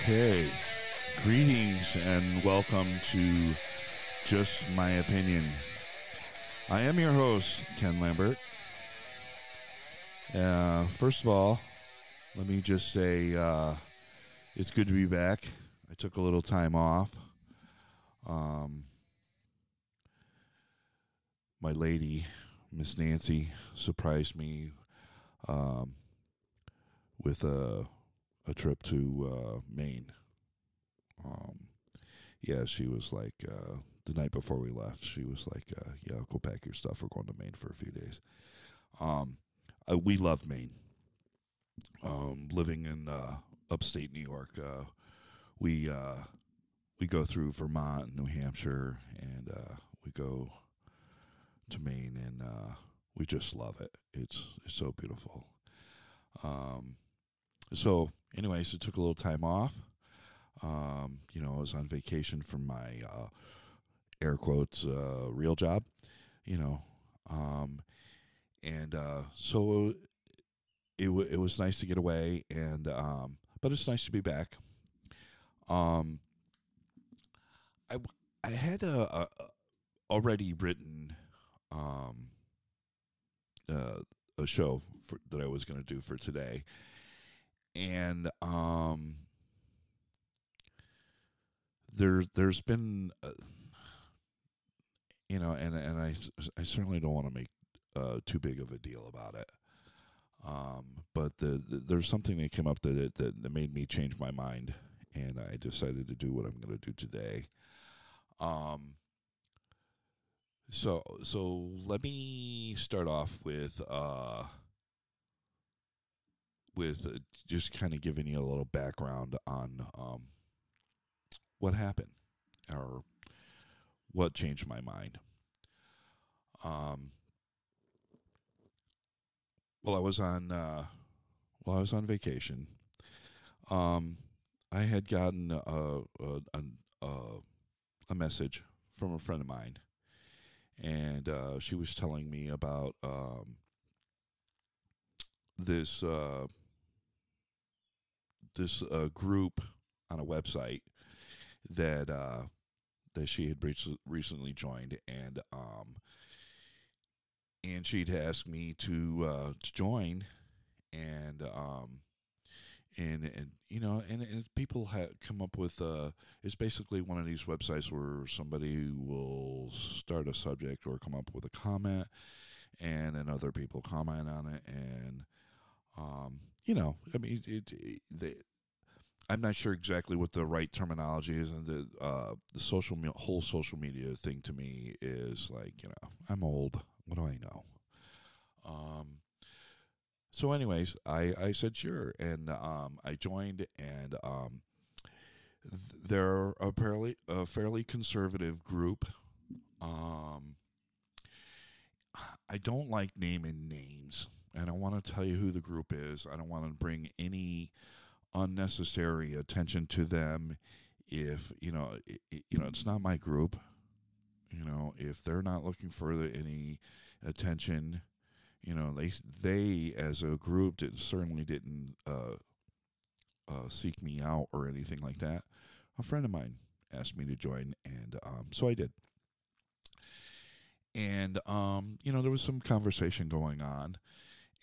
Okay. Greetings and welcome to Just My Opinion. I am your host, Ken Lambert. Uh, first of all, let me just say uh, it's good to be back. I took a little time off. Um, my lady, Miss Nancy, surprised me um, with a a trip to uh, Maine. Um, yeah, she was like uh, the night before we left. She was like, uh, "Yeah, go pack your stuff. We're going to Maine for a few days." Um, uh, we love Maine. Um, living in uh, upstate New York, uh, we we go through Vermont, New Hampshire, and we go to Maine, and we just love it. It's it's so beautiful. Um, so, anyways, it took a little time off. Um, you know, I was on vacation from my uh, air quotes uh, real job. You know, um, and uh, so it w- it was nice to get away, and um, but it's nice to be back. Um, I I had a, a already written um uh, a show for, that I was going to do for today, and um there there's been uh, you know and and I I certainly don't want to make uh, too big of a deal about it. Um, but the, the, there's something that came up that, that that made me change my mind, and I decided to do what I'm going to do today. Um, so so let me start off with uh, with uh, just kind of giving you a little background on um, what happened or what changed my mind. Um, well, I was on uh, well, I was on vacation. Um, I had gotten a a, a a message from a friend of mine, and uh, she was telling me about um, this uh, this uh, group on a website that uh, that she had recently joined, and um, and she'd asked me to uh, to join, and um, and and you know, and, and people have come up with uh, it's basically one of these websites where somebody will start a subject or come up with a comment, and then other people comment on it, and um, you know, I mean, it, it. I'm not sure exactly what the right terminology is, and the uh, the social me- whole social media thing to me is like you know I'm old. What do I know? Um. So, anyways, I I said sure, and um I joined, and um th- they're a fairly a fairly conservative group. Um. I don't like naming names, and I want to tell you who the group is. I don't want to bring any unnecessary attention to them if you know it, you know it's not my group you know if they're not looking for any attention you know they they as a group did, certainly didn't uh, uh, seek me out or anything like that a friend of mine asked me to join and um, so i did and um, you know there was some conversation going on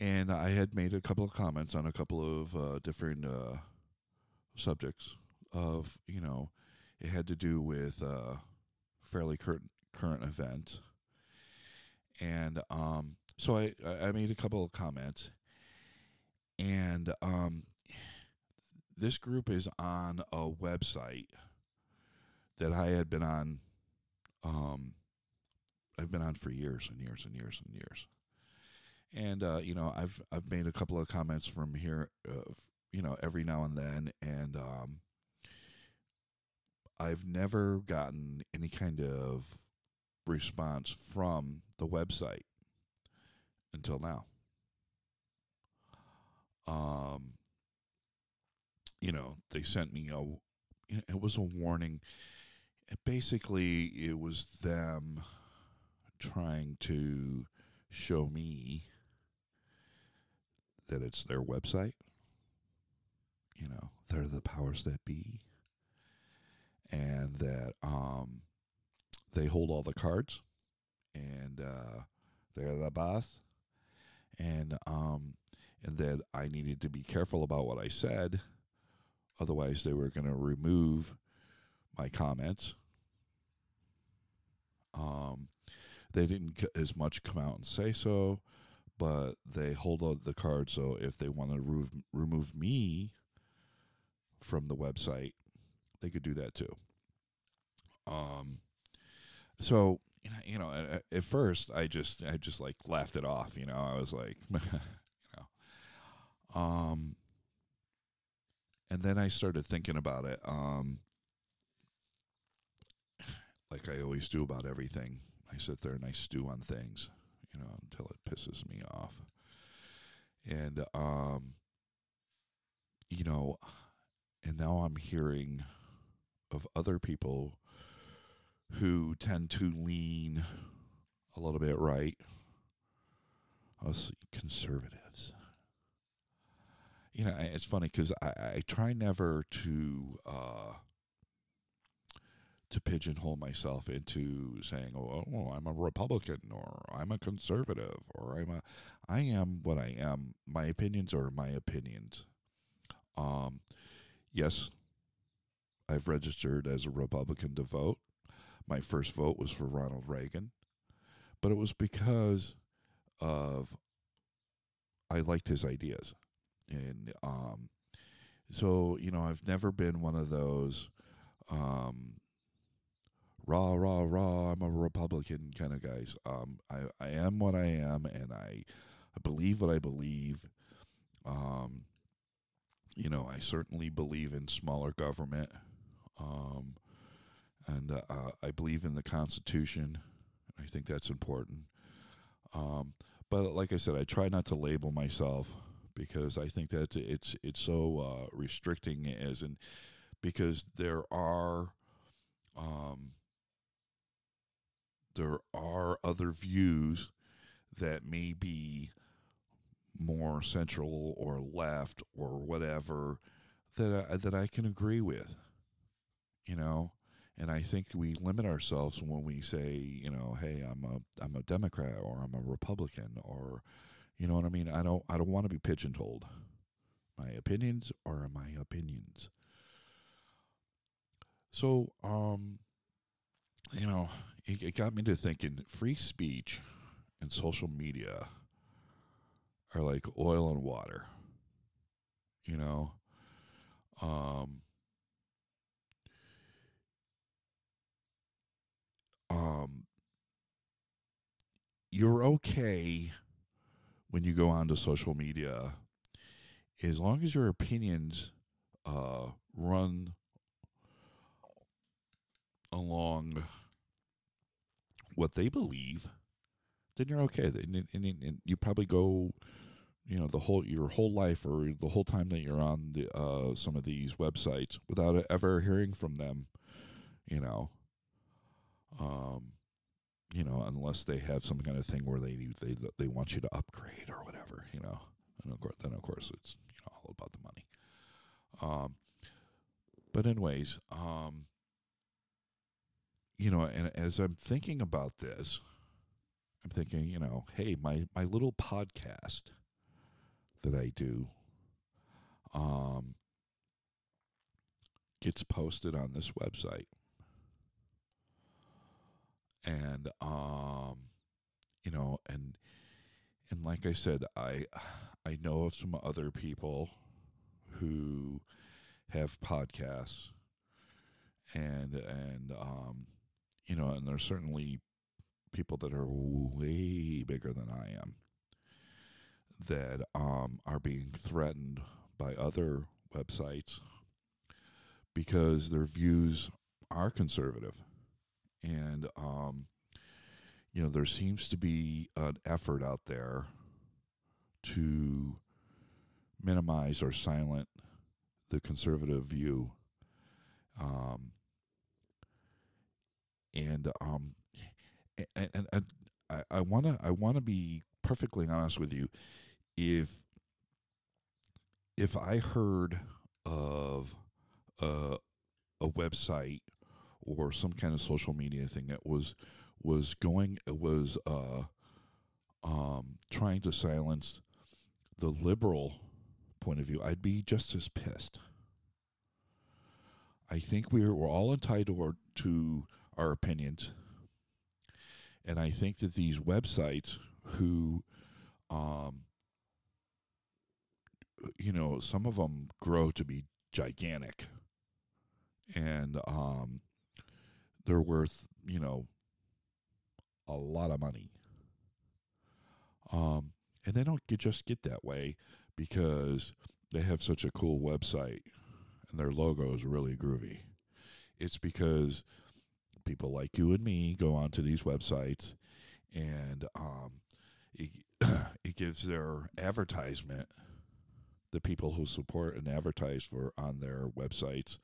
and I had made a couple of comments on a couple of uh, different uh, subjects. Of you know, it had to do with uh, fairly current current event, and um, so I I made a couple of comments, and um, this group is on a website that I had been on. Um, I've been on for years and years and years and years and uh, you know I've I've made a couple of comments from here, uh, you know, every now and then, and um, I've never gotten any kind of response from the website until now. Um, you know, they sent me a. It was a warning. Basically, it was them trying to show me that it's their website. you know, they're the powers that be, and that um, they hold all the cards, and uh, they're the boss, and um, and that I needed to be careful about what I said, otherwise they were going to remove my comments. Um, they didn't as much come out and say so, but they hold out the card. So if they want to remove, remove me from the website, they could do that too. Um, so you know, at, at first I just I just like laughed it off. You know, I was like, you know, um, and then I started thinking about it. Um, like I always do about everything. I sit there and I stew on things, you know, until it pisses me off. And um you know, and now I'm hearing of other people who tend to lean a little bit right. Us conservatives. You know, it's funny because I, I try never to uh, to pigeonhole myself into saying, "Oh, oh, I'm a Republican," or "I'm a conservative," or "I'm a," I am what I am. My opinions are my opinions. Um, yes, I've registered as a Republican to vote. My first vote was for Ronald Reagan, but it was because of I liked his ideas, and um, so you know I've never been one of those um, rah rah rah i'm a republican kind of guys. Um i i am what i am and i i believe what i believe. Um you know i certainly believe in smaller government. Um and uh, i believe in the constitution. I think that's important. Um but like i said i try not to label myself because i think that it's it's so uh restricting as in because there are um there are other views that may be more central or left or whatever that I, that I can agree with, you know, and I think we limit ourselves when we say, you know, hey, I'm a I'm a Democrat or I'm a Republican or, you know what I mean. I don't I don't want to be pigeonholed. My opinions are my opinions. So, um, you know, it, got me to thinking free speech and social media are like oil and water. You know, um, um, you're okay when you go onto social media as long as your opinions uh, run along what they believe, then you're okay. And, and, and, you probably go, you know, the whole your whole life or the whole time that you're on the uh, some of these websites without ever hearing from them, you know. Um, you know, unless they have some kind of thing where they they they want you to upgrade or whatever, you know. And of course, then of course it's you know all about the money. Um, but anyways, um, you know, and as I'm thinking about this, I'm thinking, you know, hey, my my little podcast that I do um gets posted on this website. And um you know, and and like I said, I I know of some other people who have podcasts and and um you know, and there's certainly people that are way bigger than I am that um, are being threatened by other websites because their views are conservative. And, um, you know, there seems to be an effort out there to minimize or silent the conservative view. Um, and um, and, and, I, I wanna I wanna be perfectly honest with you. If if I heard of a, a website or some kind of social media thing that was was going was uh, um, trying to silence the liberal point of view, I'd be just as pissed. I think we're we're all entitled to our opinions, and I think that these websites who, um, you know, some of them grow to be gigantic, and um, they're worth you know a lot of money. Um, and they don't get, just get that way because they have such a cool website and their logo is really groovy. It's because people like you and me go onto these websites and um, it, it gives their advertisement, the people who support and advertise for on their websites,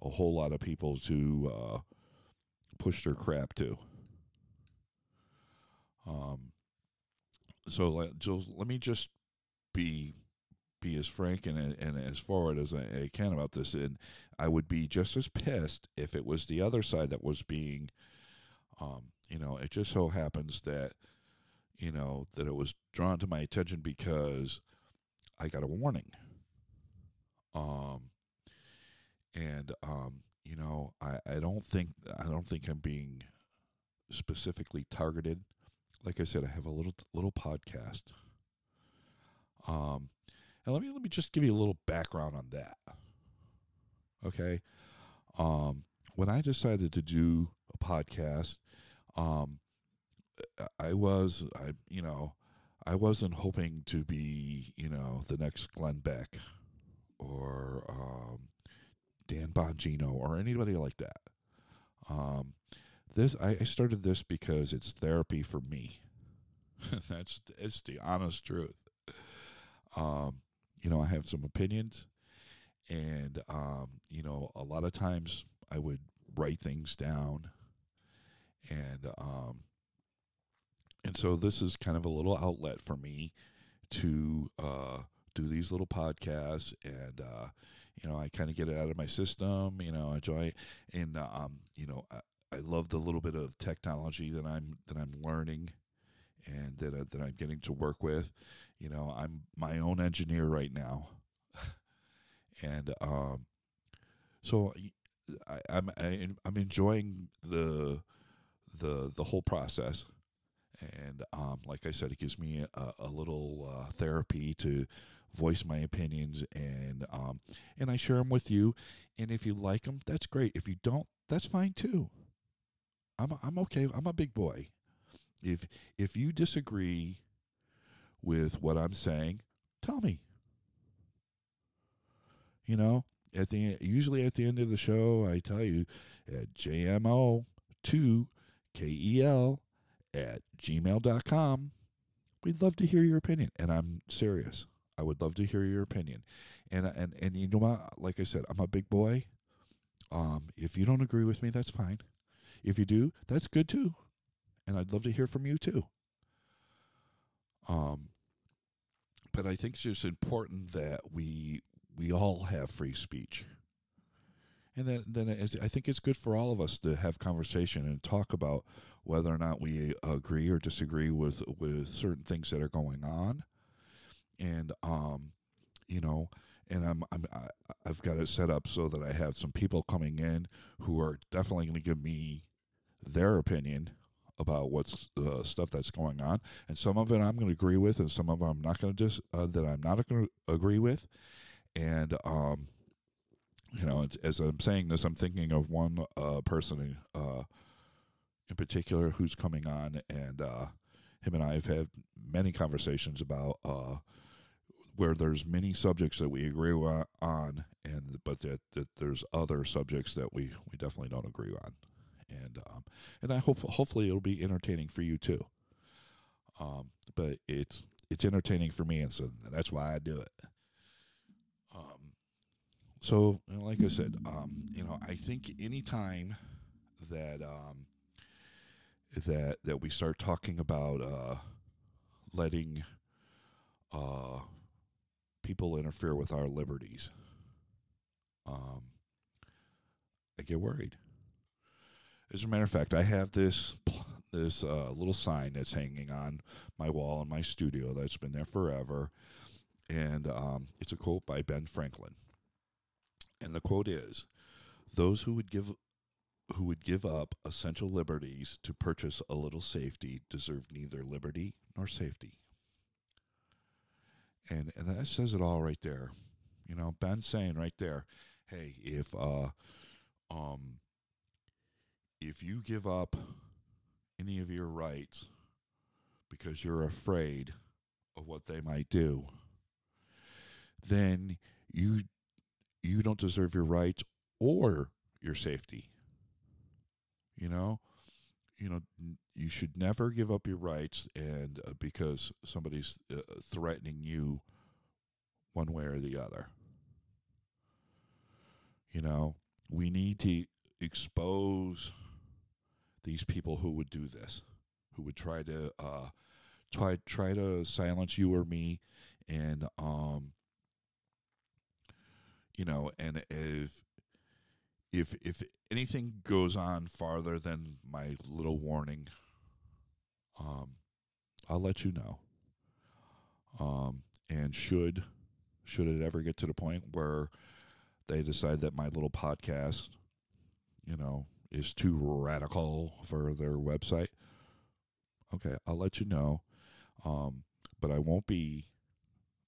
a whole lot of people to uh, push their crap to. Um, so let, just, let me just be be as frank and, and as forward as I, I, can about this. And I would be just as pissed if it was the other side that was being, um, you know, it just so happens that, you know, that it was drawn to my attention because I got a warning. Um, and, um, you know, I, I don't think, I don't think I'm being specifically targeted. Like I said, I have a little, little podcast. Um, and let me let me just give you a little background on that. Okay. Um, when I decided to do a podcast, um, I was I you know I wasn't hoping to be you know the next Glenn Beck or um, Dan Bongino or anybody like that. Um, this I, I started this because it's therapy for me. That's it's the honest truth. Um, you know, I have some opinions, and um, you know, a lot of times I would write things down, and um, and so this is kind of a little outlet for me to uh, do these little podcasts, and uh, you know, I kind of get it out of my system. You know, I enjoy, and um, you know, I, I love the little bit of technology that I'm that I'm learning and that uh, that I'm getting to work with. You know, I'm my own engineer right now, and um, so I, I'm am i am enjoying the the the whole process. And um, like I said, it gives me a, a little uh, therapy to voice my opinions, and um, and I share them with you. And if you like them, that's great. If you don't, that's fine too. I'm I'm okay. I'm a big boy. If if you disagree with what I'm saying, tell me. You know, at the usually at the end of the show, I tell you at JMO2KEL at gmail.com. We'd love to hear your opinion. And I'm serious. I would love to hear your opinion. And and and you know what? Like I said, I'm a big boy. Um, if you don't agree with me, that's fine. If you do, that's good too and I'd love to hear from you too. Um, but I think it's just important that we we all have free speech, and then then I think it's good for all of us to have conversation and talk about whether or not we agree or disagree with with certain things that are going on, and um, you know, and I'm I'm I, I've got it set up so that I have some people coming in who are definitely going to give me their opinion about what's uh, stuff that's going on, and some of it I'm going to agree with, and some of it I'm not going to just uh, that I'm not going to agree with, and um, you know, as I'm saying this, I'm thinking of one uh, person uh, in particular who's coming on, and uh, him and I have had many conversations about uh, where there's many subjects that we agree on, and but that, that there's other subjects that we, we definitely don't agree on and um, and I hope hopefully it'll be entertaining for you too. Um, but it's it's entertaining for me, and so that's why I do it. Um, so like I said, um, you know, I think anytime that um, that that we start talking about uh, letting uh, people interfere with our liberties, um, I get worried. As a matter of fact, I have this this uh, little sign that's hanging on my wall in my studio that's been there forever, and um, it's a quote by Ben Franklin. And the quote is, "Those who would give who would give up essential liberties to purchase a little safety deserve neither liberty nor safety." And and that says it all right there. You know, Ben saying right there, "Hey, if uh, um." If you give up any of your rights because you're afraid of what they might do, then you you don't deserve your rights or your safety. You know, you know you should never give up your rights and uh, because somebody's uh, threatening you one way or the other. You know, we need to expose these people who would do this, who would try to uh, try try to silence you or me, and um, you know, and if if if anything goes on farther than my little warning, um, I'll let you know. Um, and should should it ever get to the point where they decide that my little podcast, you know, is too radical for their website, okay, I'll let you know. Um, but I won't be.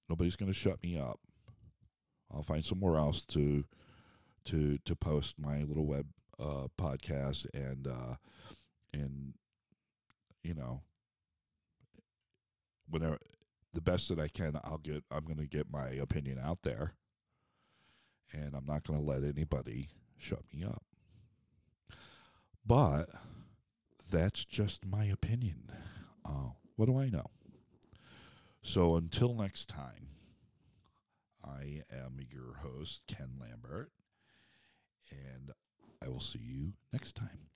Nobody's going to shut me up. I'll find somewhere else to to to post my little web uh, podcast and uh, and you know whenever the best that I can, I'll get. I'm going to get my opinion out there, and I'm not going to let anybody shut me up. But that's just my opinion. Uh, what do I know? So until next time, I am your host, Ken Lambert, and I will see you next time.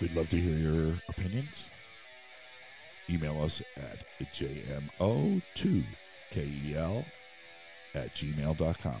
We'd love to hear your opinions. Email us at jmo2kel at gmail.com.